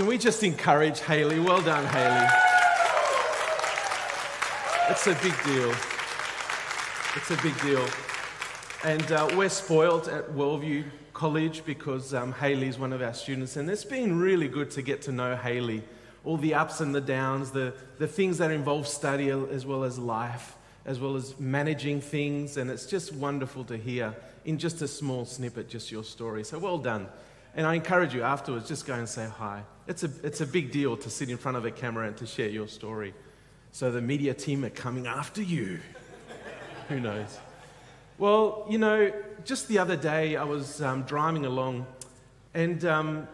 Can we just encourage Haley? Well done, Haley. It's a big deal. It's a big deal. And uh, we're spoiled at Worldview College because um, Haley's one of our students, and it's been really good to get to know Haley. All the ups and the downs, the, the things that involve study as well as life, as well as managing things, and it's just wonderful to hear in just a small snippet just your story. So well done. And I encourage you afterwards, just go and say hi. It's a, it's a big deal to sit in front of a camera and to share your story. So the media team are coming after you. Who knows? Well, you know, just the other day I was um, driving along, and um,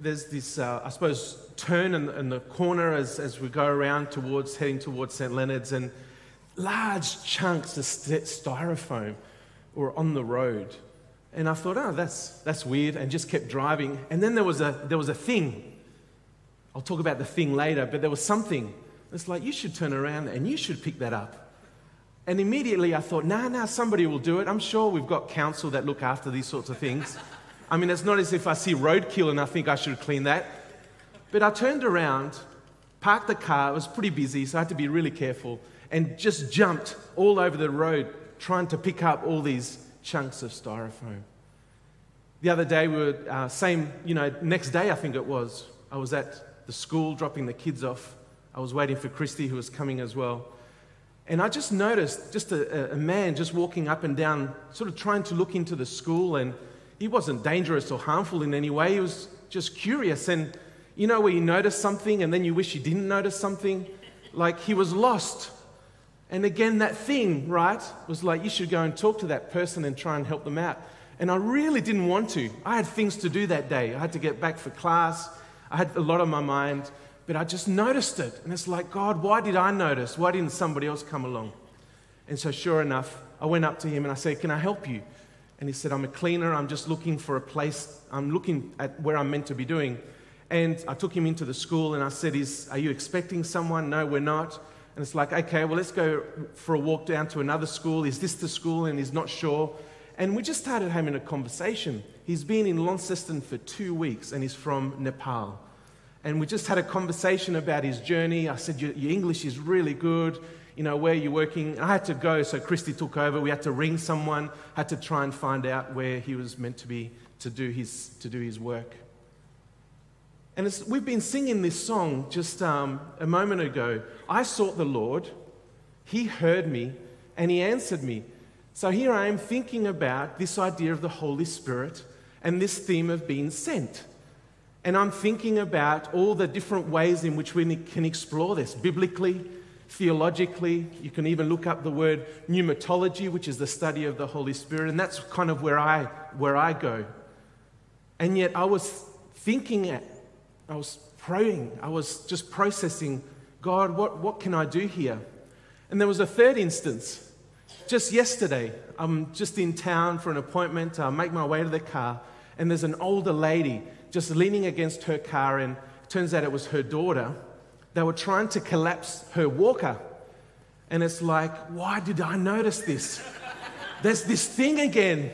there's this, uh, I suppose, turn in, in, the corner as, as we go around towards heading towards St. Leonard's, and large chunks of styrofoam were on the road. And I thought, oh, that's, that's weird, and just kept driving. And then there was, a, there was a thing. I'll talk about the thing later, but there was something. It's like, you should turn around and you should pick that up. And immediately I thought, nah, nah, somebody will do it. I'm sure we've got council that look after these sorts of things. I mean, it's not as if I see roadkill and I think I should clean that. But I turned around, parked the car, it was pretty busy, so I had to be really careful, and just jumped all over the road trying to pick up all these chunks of styrofoam. The other day, we were, uh, same, you know, next day I think it was, I was at the school dropping the kids off. I was waiting for Christy, who was coming as well. And I just noticed just a, a, man just walking up and down, sort of trying to look into the school. And he wasn't dangerous or harmful in any way. He was just curious. And you know, where you notice something and then you wish you didn't notice something? Like he was lost. And again, that thing, right, was like, you should go and talk to that person and try and help them out. And I really didn't want to. I had things to do that day. I had to get back for class. I had a lot on my mind. But I just noticed it. And it's like, God, why did I notice? Why didn't somebody else come along? And so, sure enough, I went up to him and I said, Can I help you? And he said, I'm a cleaner. I'm just looking for a place. I'm looking at where I'm meant to be doing. And I took him into the school and I said, Is, Are you expecting someone? No, we're not. And it's like, Okay, well, let's go for a walk down to another school. Is this the school? And he's not sure. And we just started having a conversation. He's been in Launceston for two weeks and he's from Nepal. And we just had a conversation about his journey. I said, Your, your English is really good. You know, where you're working. I had to go, so Christy took over. We had to ring someone, had to try and find out where he was meant to be to do his, to do his work. And we've been singing this song just um, a moment ago. I sought the Lord, He heard me, and He answered me. So here I am thinking about this idea of the Holy Spirit and this theme of being sent. And I'm thinking about all the different ways in which we can explore this biblically, theologically. You can even look up the word pneumatology, which is the study of the Holy Spirit, and that's kind of where I, where I go. And yet I was thinking, I was praying, I was just processing God, what, what can I do here? And there was a third instance. Just yesterday, I'm just in town for an appointment. I make my way to the car, and there's an older lady just leaning against her car, and it turns out it was her daughter. They were trying to collapse her walker. And it's like, why did I notice this? There's this thing again.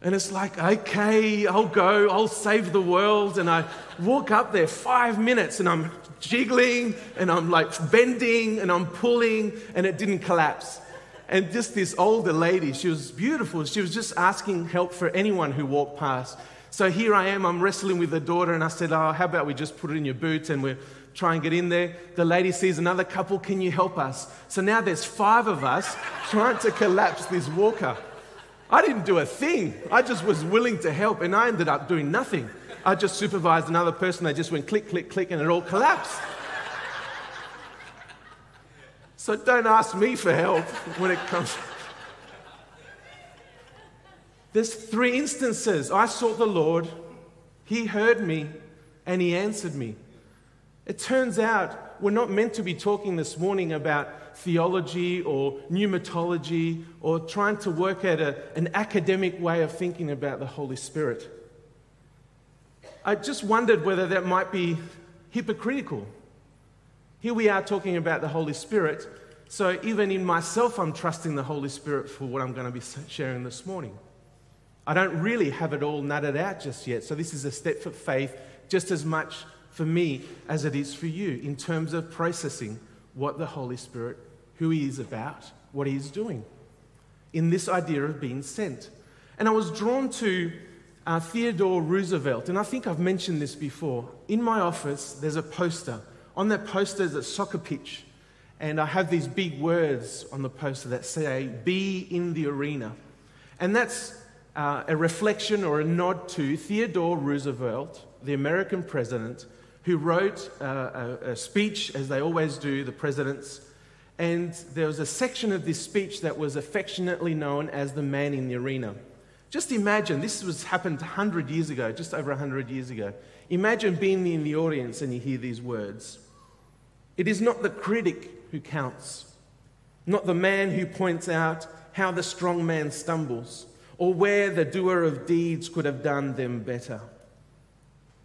And it's like, okay, I'll go, I'll save the world. And I walk up there five minutes and I'm jiggling and I'm like bending and I'm pulling and it didn't collapse. And just this older lady, she was beautiful. She was just asking help for anyone who walked past. So here I am, I'm wrestling with the daughter, and I said, Oh, how about we just put it in your boots and we try and get in there? The lady sees another couple, can you help us? So now there's five of us trying to collapse this walker. I didn't do a thing. I just was willing to help, and I ended up doing nothing. I just supervised another person, they just went click, click, click, and it all collapsed. So don't ask me for help when it comes. There's three instances. I sought the Lord, He heard me, and He answered me. It turns out we're not meant to be talking this morning about theology or pneumatology or trying to work at a, an academic way of thinking about the Holy Spirit. I just wondered whether that might be hypocritical. Here we are talking about the Holy Spirit, so even in myself, I'm trusting the Holy Spirit for what I'm going to be sharing this morning. I don't really have it all nutted out just yet. So, this is a step for faith just as much for me as it is for you in terms of processing what the Holy Spirit, who He is about, what He is doing in this idea of being sent. And I was drawn to uh, Theodore Roosevelt, and I think I've mentioned this before. In my office, there's a poster. On that poster is a soccer pitch, and I have these big words on the poster that say, Be in the arena. And that's uh, a reflection or a nod to Theodore Roosevelt, the American president, who wrote uh, a, a speech, as they always do, the presidents. And there was a section of this speech that was affectionately known as the man in the arena. Just imagine, this was happened 100 years ago, just over 100 years ago. Imagine being in the audience and you hear these words. It is not the critic who counts, not the man who points out how the strong man stumbles or where the doer of deeds could have done them better.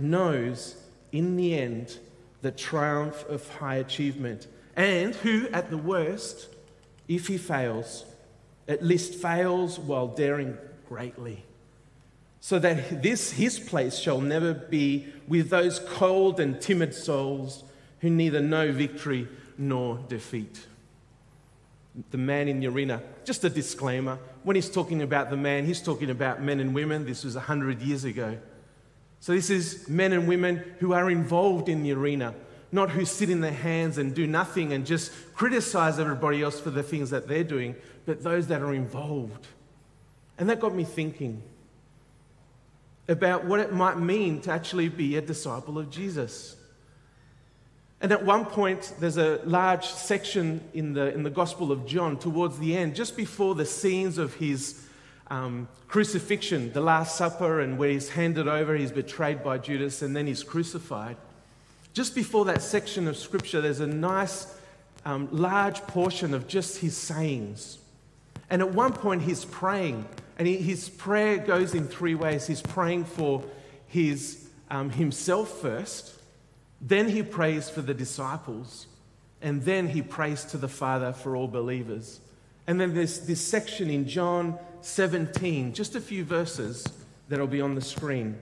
knows in the end the triumph of high achievement, and who at the worst, if he fails, at least fails while daring greatly. So that this, his place, shall never be with those cold and timid souls who neither know victory nor defeat. The man in the arena, just a disclaimer when he's talking about the man, he's talking about men and women. This was 100 years ago. So, this is men and women who are involved in the arena, not who sit in their hands and do nothing and just criticize everybody else for the things that they're doing, but those that are involved. And that got me thinking about what it might mean to actually be a disciple of Jesus. And at one point, there's a large section in the, in the Gospel of John towards the end, just before the scenes of his um, crucifixion, the Last Supper, and where he's handed over, he's betrayed by Judas, and then he's crucified. Just before that section of Scripture, there's a nice, um, large portion of just his sayings. And at one point, he's praying, and he, his prayer goes in three ways. He's praying for his, um, himself first then he prays for the disciples, and then he prays to the Father for all believers. And then there's this section in John 17, just a few verses that'll be on the screen.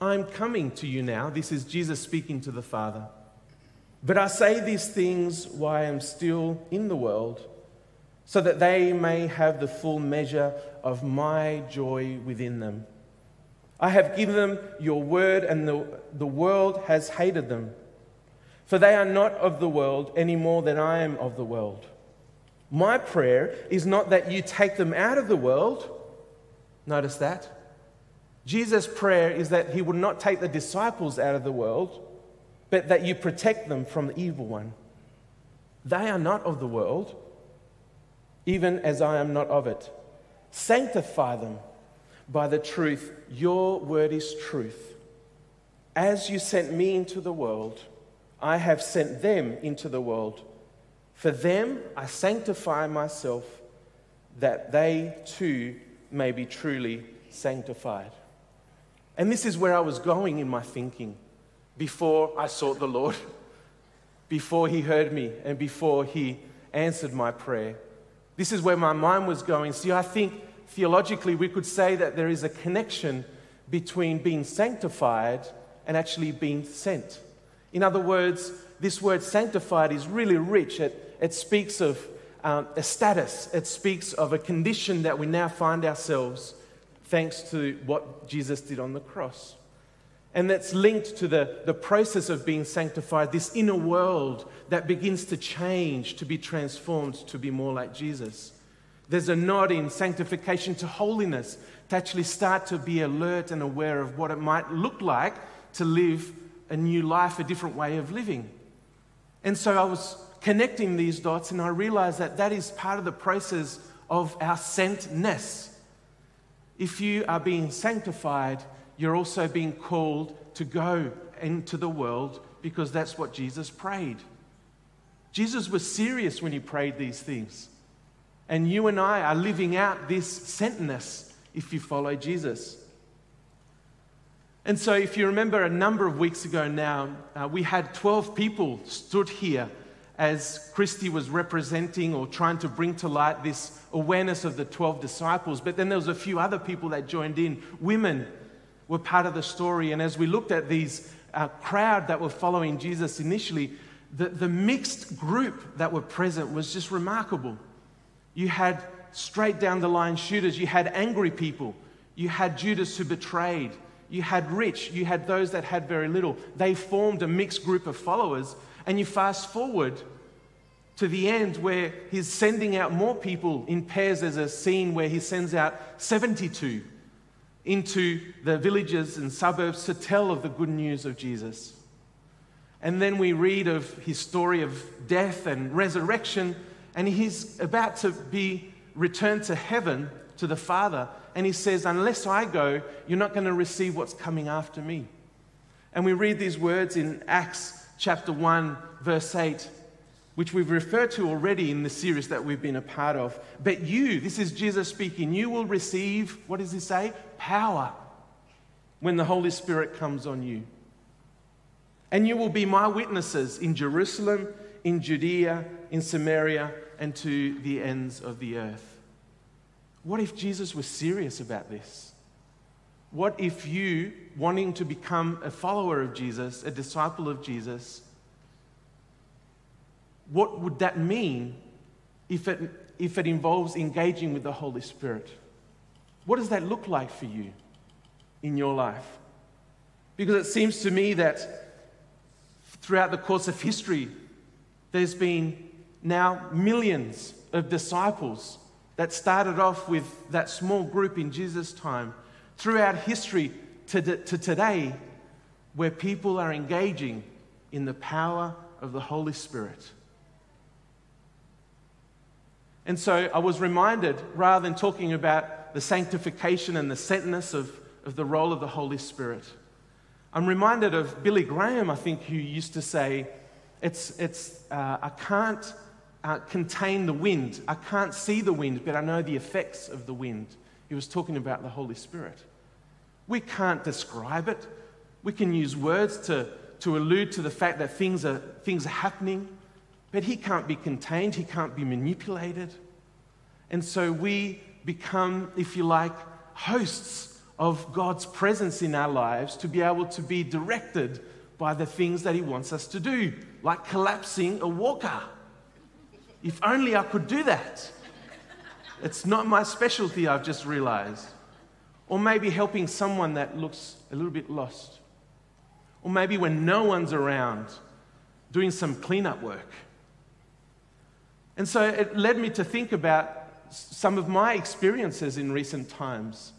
I'm coming to you now. This is Jesus speaking to the Father. But I say these things while I am still in the world, so that they may have the full measure of my joy within them. I have given them your word, and the, the world has hated them. For they are not of the world any more than I am of the world. My prayer is not that you take them out of the world. Notice that. Jesus' prayer is that he would not take the disciples out of the world, but that you protect them from the evil one. They are not of the world, even as I am not of it. Sanctify them by the truth. Your word is truth. As you sent me into the world, I have sent them into the world. For them I sanctify myself, that they too may be truly sanctified. And this is where I was going in my thinking before I sought the Lord, before He heard me, and before He answered my prayer. This is where my mind was going. See, I think theologically, we could say that there is a connection between being sanctified and actually being sent. In other words, this word sanctified is really rich. It speaks of um, a status, it speaks of a condition that we now find ourselves thanks to what Jesus did on the cross. And that's linked to the, the process of being sanctified, this inner world that begins to change, to be transformed, to be more like Jesus. There's a nod in sanctification to holiness, to actually start to be alert and aware of what it might look like to live a new life, a different way of living. And so I was connecting these dots and I realized that that is part of the process of our sentness. If you are being sanctified, you're also being called to go into the world because that's what Jesus prayed. Jesus was serious when he prayed these things. And you and I are living out this sentness if you follow Jesus. And so, if you remember a number of weeks ago now, uh, we had 12 people stood here as Christy was representing or trying to bring to light this awareness of the 12 disciples. But then there was a few other people that joined in. Women were part of the story. And as we looked at these uh, crowd that were following Jesus initially, the, the mixed group that were present was just remarkable. You had straight down the line shooters, you had angry people, you had Judas who betrayed, you had rich, you had those that had very little. They formed a mixed group of followers. And you fast forward to the end where he's sending out more people in pairs. There's a scene where he sends out 72 into the villages and suburbs to tell of the good news of Jesus. And then we read of his story of death and resurrection, and he's about to be returned to heaven to the Father. And he says, Unless I go, you're not going to receive what's coming after me. And we read these words in Acts chapter 1, verse 8, which we've referred to already in the series that we've been a part of. But you, this is Jesus speaking, you will receive, what does he say? Power when the Holy Spirit comes on you. And you will be my witnesses in Jerusalem, in Judea, in Samaria, and to the ends of the earth. What if Jesus was serious about this? What if you, wanting to become a follower of Jesus, a disciple of Jesus, what would that mean if it, if it involves engaging with the Holy Spirit? What does that look like for you in your life? Because it seems to me that throughout the course of history, there's been now millions of disciples that started off with that small group in Jesus' time throughout history to, to today, where people are engaging in the power of the Holy Spirit. And so I was reminded, rather than talking about the sanctification and the sentness of, of the role of the Holy Spirit, I'm reminded of Billy Graham, I think, who used to say, it's, it's, uh, I can't uh, contain the wind. I can't see the wind, but I know the effects of the wind. He was talking about the Holy Spirit. We can't describe it. We can use words to, to allude to the fact that things are, things are happening, but he can't be contained, he can't be manipulated. And so we become, if you like, hosts of God's presence in our lives to be able to be directed by the things that he wants us to do, like collapsing a walker. If only I could do that. It's not my specialty, I've just realized. Or maybe helping someone that looks a little bit lost. Or maybe when no one's around, doing some cleanup work. And so it led me to think about some of my experiences in recent times.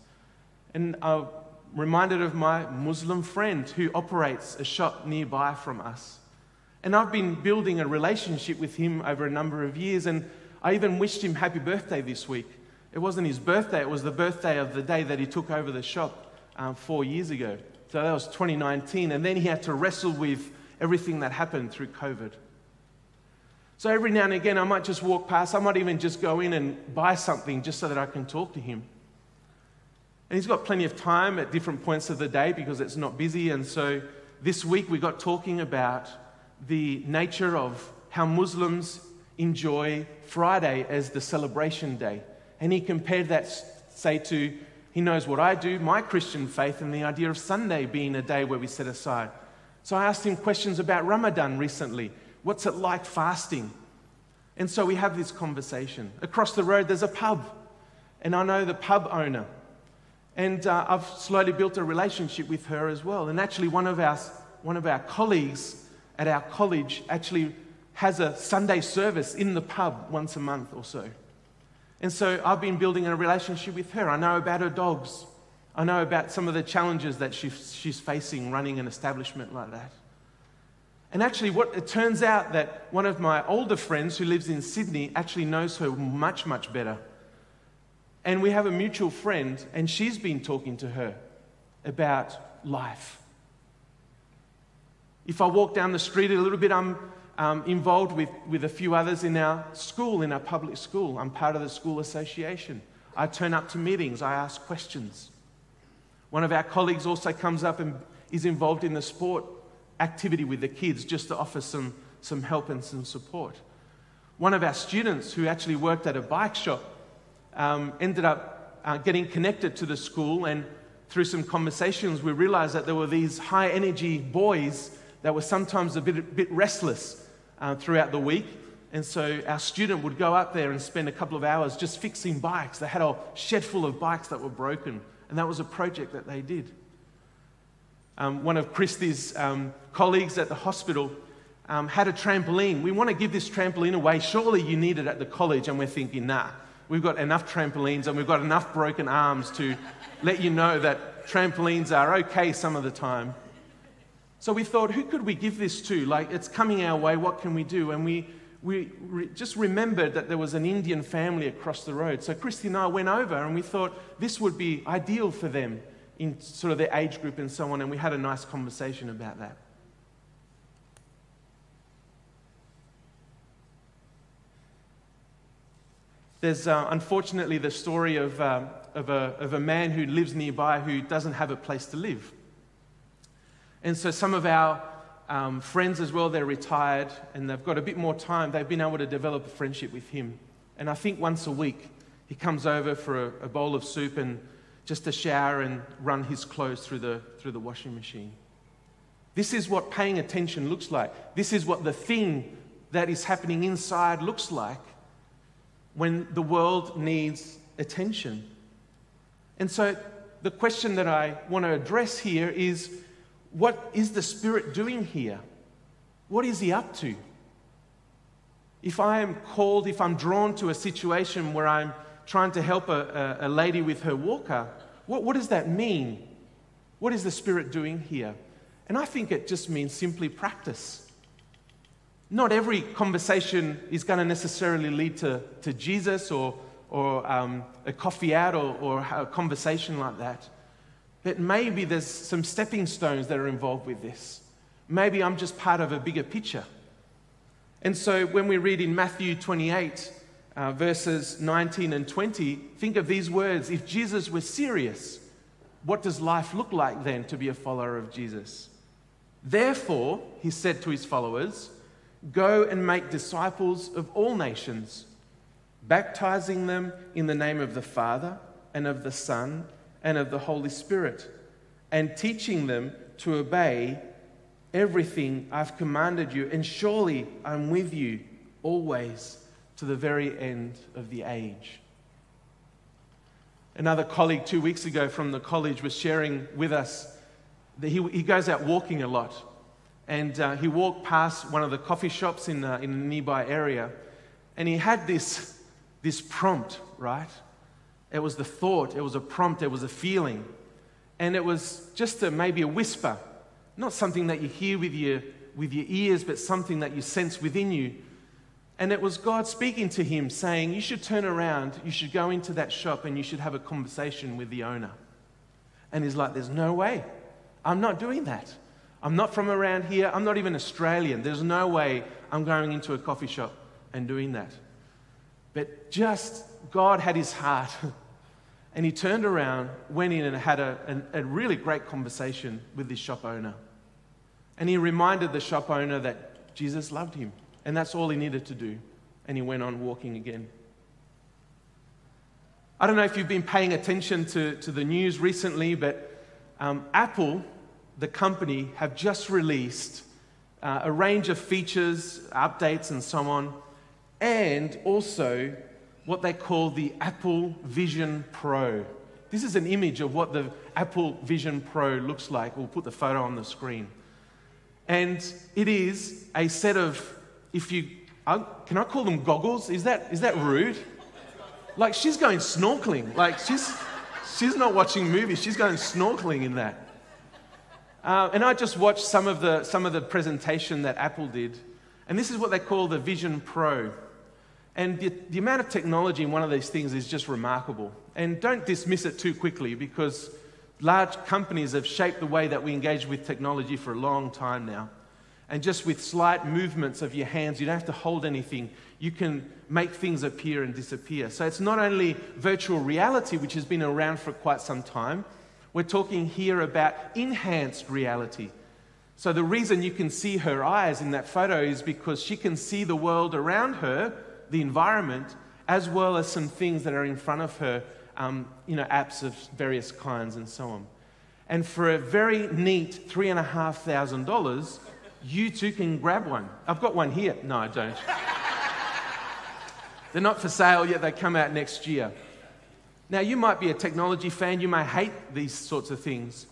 And I'm reminded of my Muslim friend who operates a shop nearby from us. And I've been building a relationship with him over a number of years, and I even wished him happy birthday this week. It wasn't his birthday, it was the birthday of the day that he took over the shop um, four years ago. So that was 2019, and then he had to wrestle with everything that happened through COVID. So every now and again, I might just walk past, I might even just go in and buy something just so that I can talk to him. And he's got plenty of time at different points of the day because it's not busy. And so this week we got talking about the nature of how Muslims enjoy Friday as the celebration day. And he compared that, say, to he knows what I do, my Christian faith, and the idea of Sunday being a day where we set aside. So I asked him questions about Ramadan recently. What's it like fasting? And so we have this conversation. Across the road, there's a pub, and I know the pub owner. And uh, I've slowly built a relationship with her as well. And actually, one of our, one of our colleagues at our college actually has a Sunday service in the pub once a month or so. And so I've been building a relationship with her. I know about her dogs. I know about some of the challenges that she, she's facing running an establishment like that. And actually, what it turns out that one of my older friends who lives in Sydney actually knows her much, much better. And we have a mutual friend, and she's been talking to her about life. If I walk down the street a little bit, I'm um, involved with, with a few others in our school, in our public school. I'm part of the school association. I turn up to meetings, I ask questions. One of our colleagues also comes up and is involved in the sport activity with the kids just to offer some, some help and some support. One of our students who actually worked at a bike shop um, ended up uh, getting connected to the school, and through some conversations, we realized that there were these high energy boys that were sometimes a bit, a bit restless uh, throughout the week. And so our student would go up there and spend a couple of hours just fixing bikes. They had a shed full of bikes that were broken, and that was a project that they did. Um, one of Christy's um, colleagues at the hospital um, had a trampoline. We want to give this trampoline away. Surely you need it at the college. And we're thinking, nah, we've got enough trampolines and we've got enough broken arms to let you know that trampolines are okay some of the time. So we thought, who could we give this to? Like, it's coming our way, what can we do? And we, we re- just remembered that there was an Indian family across the road. So Christy and I went over and we thought this would be ideal for them in sort of their age group and so on. And we had a nice conversation about that. There's uh, unfortunately the story of, uh, of, a, of a man who lives nearby who doesn't have a place to live. And so some of our um, friends as well, they're retired and they've got a bit more time. They've been able to develop a friendship with him. And I think once a week, he comes over for a, a bowl of soup and just a shower and run his clothes through the, through the washing machine. This is what paying attention looks like. This is what the thing that is happening inside looks like when the world needs attention. And so, the question that I want to address here is what is the Spirit doing here? What is He up to? If I am called, if I'm drawn to a situation where I'm trying to help a, a, a lady with her walker, what, what does that mean? What is the Spirit doing here? And I think it just means simply practice. Not every conversation is going to necessarily lead to, to Jesus or, or um, a coffee out or, or a conversation like that. But maybe there's some stepping stones that are involved with this. Maybe I'm just part of a bigger picture. And so when we read in Matthew 28, uh, verses 19 and 20, think of these words. If Jesus was serious, what does life look like then to be a follower of Jesus? Therefore, he said to his followers, Go and make disciples of all nations, baptizing them in the name of the Father and of the Son and of the Holy Spirit, and teaching them to obey everything I've commanded you. And surely I'm with you always to the very end of the age. Another colleague two weeks ago from the college was sharing with us that he, he goes out walking a lot. And uh, he walked past one of the coffee shops in, uh, in a nearby area. And he had this, this prompt, right? It was the thought, it was a prompt, it was a feeling. And it was just a, maybe a whisper, not something that you hear with your, with your ears, but something that you sense within you. And it was God speaking to him, saying, You should turn around, you should go into that shop, and you should have a conversation with the owner. And he's like, There's no way. I'm not doing that. I'm not from around here. I'm not even Australian. There's no way I'm going into a coffee shop and doing that. But just God had his heart. And he turned around, went in, and had a, a, a, really great conversation with this shop owner. And he reminded the shop owner that Jesus loved him. And that's all he needed to do. And he went on walking again. I don't know if you've been paying attention to, to the news recently, but um, Apple, the company, have just released uh, a range of features, updates, and so on and also what they call the Apple Vision Pro. This is an image of what the Apple Vision Pro looks like. We'll put the photo on the screen. And it is a set of, if you, uh, can I call them goggles? Is that, is that rude? Like she's going snorkeling. Like she's, she's not watching movies, she's going snorkeling in that. Uh, and I just watched some of, the, some of the presentation that Apple did. And this is what they call the Vision Pro. And the, the amount of technology in one of these things is just remarkable. And don't dismiss it too quickly because Large companies have shaped the way that we engage with technology for a long time now. And just with slight movements of your hands, you don't have to hold anything. You can make things appear and disappear. So it's not only virtual reality, which has been around for quite some time, we're talking here about enhanced reality. So the reason you can see her eyes in that photo is because she can see the world around her, the environment, as well as some things that are in front of her, um, you know, apps of various kinds and so on. And for a very neat three and a half thousand dollars, you too can grab one. I've got one here. No, I don't. They're not for sale yet, they come out next year. Now, you might be a technology fan, you may hate these sorts of things.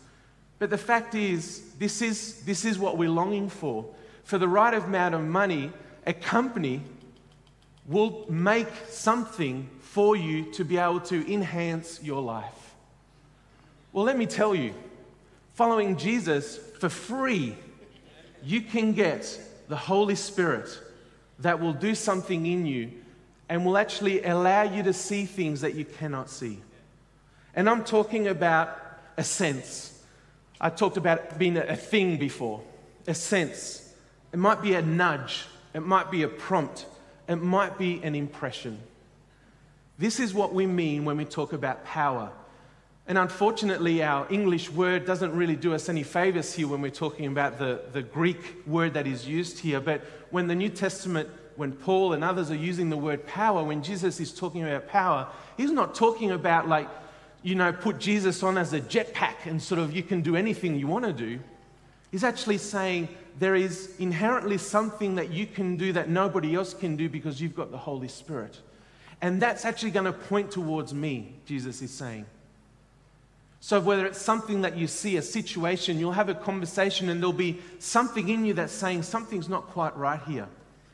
But the fact is, this is, this is what we're longing for. For the right amount of money, a company will make something for you to be able to enhance your life. Well, let me tell you, following Jesus for free, you can get the Holy Spirit that will do something in you and will actually allow you to see things that you cannot see. And I'm talking about a sense. I talked about being a thing before, a sense. It might be a nudge, it might be a prompt, it might be an impression. This is what we mean when we talk about power. And unfortunately, our English word doesn't really do us any favors here when we're talking about the, the Greek word that is used here. But when the New Testament, when Paul and others are using the word power, when Jesus is talking about power, he's not talking about like you know, put Jesus on as a jetpack and sort of you can do anything you want to do. He's actually saying there is inherently something that you can do that nobody else can do because you've got the Holy Spirit. And that's actually going to point towards me, Jesus is saying. So, whether it's something that you see, a situation, you'll have a conversation and there'll be something in you that's saying something's not quite right here.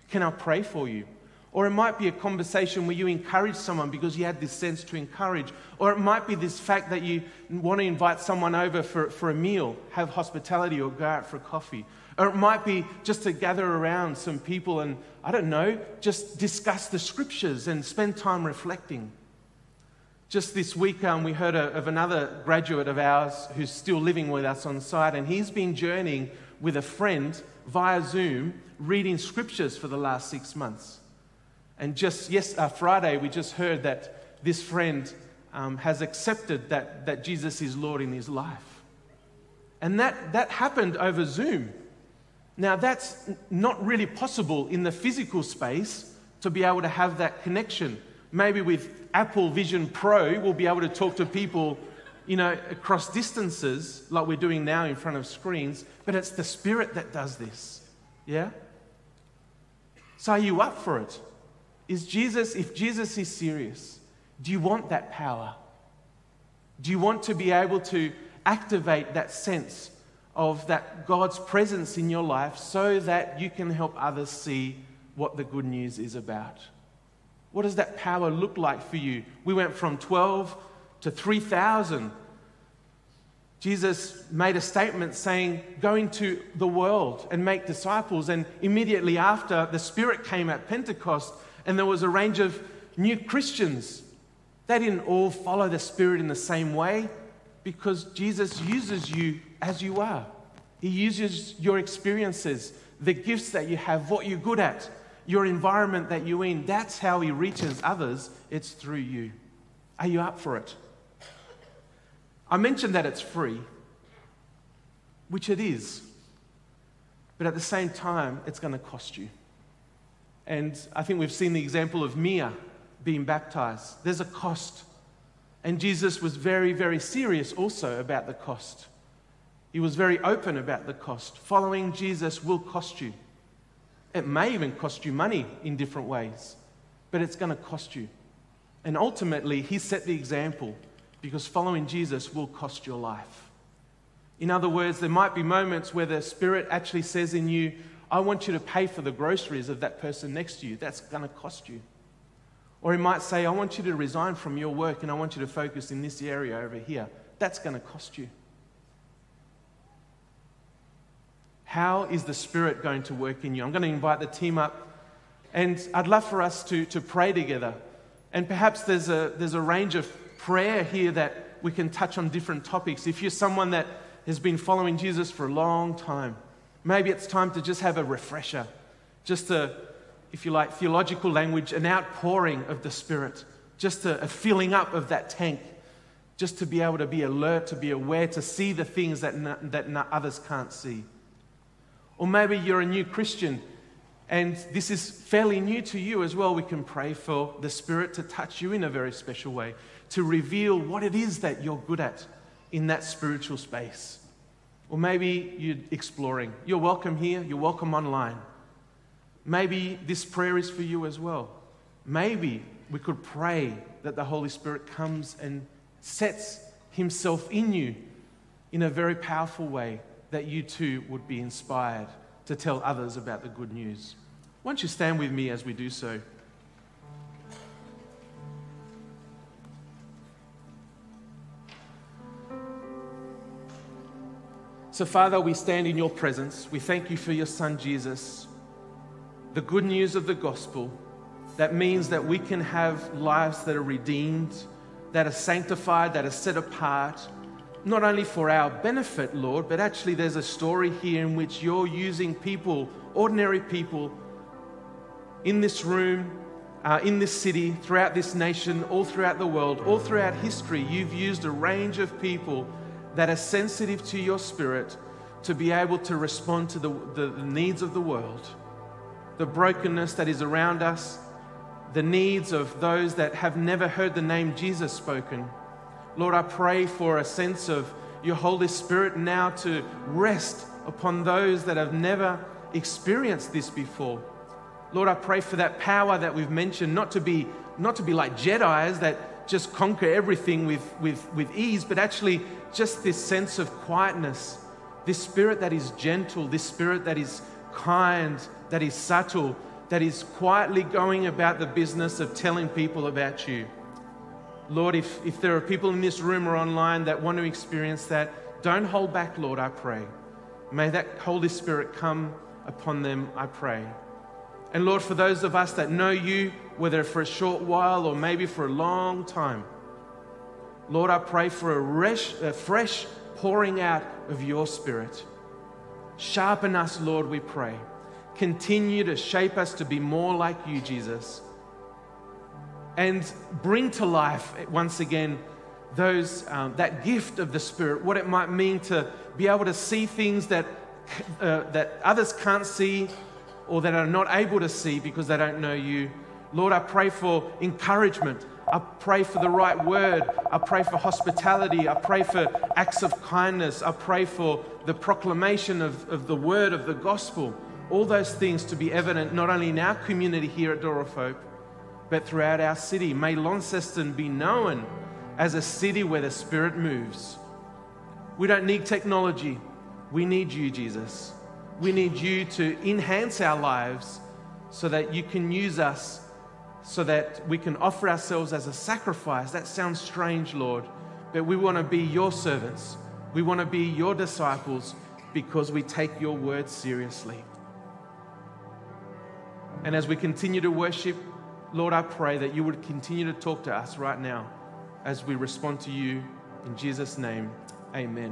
Can I pray for you? Or it might be a conversation where you encourage someone because you had this sense to encourage. Or it might be this fact that you want to invite someone over for, for a meal, have hospitality, or go out for coffee. Or it might be just to gather around some people and, I don't know, just discuss the scriptures and spend time reflecting. Just this week, um, we heard of another graduate of ours who's still living with us on site, and he's been journeying with a friend via Zoom, reading scriptures for the last six months. And just yes, uh, Friday, we just heard that this friend um, has accepted that, that Jesus is Lord in his life. And that, that happened over Zoom. Now, that's not really possible in the physical space to be able to have that connection. Maybe with Apple Vision Pro, we'll be able to talk to people, you know, across distances like we're doing now in front of screens, but it's the Spirit that does this. Yeah? So, are you up for it? Is Jesus, if Jesus is serious, do you want that power? Do you want to be able to activate that sense of that God's presence in your life so that you can help others see what the good news is about? What does that power look like for you? We went from 12 to 3,000. Jesus made a statement saying, Go into the world and make disciples. And immediately after, the Spirit came at Pentecost and there was a range of new Christians. They didn't all follow the Spirit in the same way because Jesus uses you as you are. He uses your experiences, the gifts that you have, what you're good at, your environment that you're in. That's how He reaches others. It's through you. Are you up for it? I mentioned that it's free, which it is. But at the same time, it's going to cost you. And I think we've seen the example of Mia being baptized. There's a cost. And Jesus was very, very serious also about the cost. He was very open about the cost. Following Jesus will cost you. It may even cost you money in different ways, but it's going to cost you. And ultimately, he set the example because following Jesus will cost your life. In other words, there might be moments where the Spirit actually says in you, I want you to pay for the groceries of that person next to you. That's going to cost you. Or he might say, I want you to resign from your work and I want you to focus in this area over here. That's going to cost you. How is the Spirit going to work in you? I'm going to invite the team up and I'd love for us to, to pray together. And perhaps there's a, there's a range of prayer here that we can touch on different topics. If you're someone that has been following Jesus for a long time, maybe it's time to just have a refresher, just a, if you like, theological language, an outpouring of the Spirit, just a, a filling up of that tank, just to be able to be alert, to be aware, to see the things that, that others can't see. Or maybe you're a new Christian and this is fairly new to you as well. We can pray for the Spirit to touch you in a very special way, to reveal what it is that you're good at in that spiritual space. Or maybe you're exploring. You're welcome here, you're welcome online. Maybe this prayer is for you as well. Maybe we could pray that the Holy Spirit comes and sets Himself in you in a very powerful way that you too would be inspired to tell others about the good news. Why don't you stand with me as we do so? So, Father, we stand in your presence. We thank you for your Son, Jesus. The good news of the gospel that means that we can have lives that are redeemed, that are sanctified, that are set apart, not only for our benefit, Lord, but actually there's a story here in which you're using people, ordinary people, in this room, uh, in this city, throughout this nation, all throughout the world, all throughout history. You've used a range of people that are sensitive to your spirit to be able to respond to the, the, the needs of the world, the brokenness that is around us, the needs of those that have never heard the name Jesus spoken Lord, I pray for a sense of your Holy Spirit now to rest upon those that have never experienced this before. Lord, I pray for that power that we've mentioned, not to be, not to be like Jedi's that just conquer everything with, with, with ease, but actually just this sense of quietness, this spirit that is gentle, this spirit that is kind, that is subtle, that is quietly going about the business of telling people about you. Lord, if, if there are people in this room or online that want to experience that, don't hold back, Lord, I pray. May that Holy Spirit come upon them, I pray. And Lord, for those of us that know you, whether for a short while or maybe for a long time, Lord, I pray for a, resh, a fresh pouring out of your Spirit. Sharpen us, Lord, we pray. Continue to shape us to be more like you, Jesus and bring to life once again those um, that gift of the spirit what it might mean to be able to see things that uh, that others can't see or that are not able to see because they don't know you. Lord i pray for encouragement. I pray for the right word. I pray for hospitality. I pray for acts of kindness. I pray for the proclamation of, of the word of the gospel. All those things to be evident not only in our community here at door of hope but throughout our city. May Launceston be known as a city where the Spirit moves. We don't need technology, we need you, Jesus. We need you to enhance our lives so that you can use us, so that we can offer ourselves as a sacrifice. That sounds strange, Lord, but we want to be your servants. We want to be your disciples because we take your word seriously. And as we continue to worship, Lord, I pray that you would continue to talk to us right now as we respond to you. In Jesus' name, amen.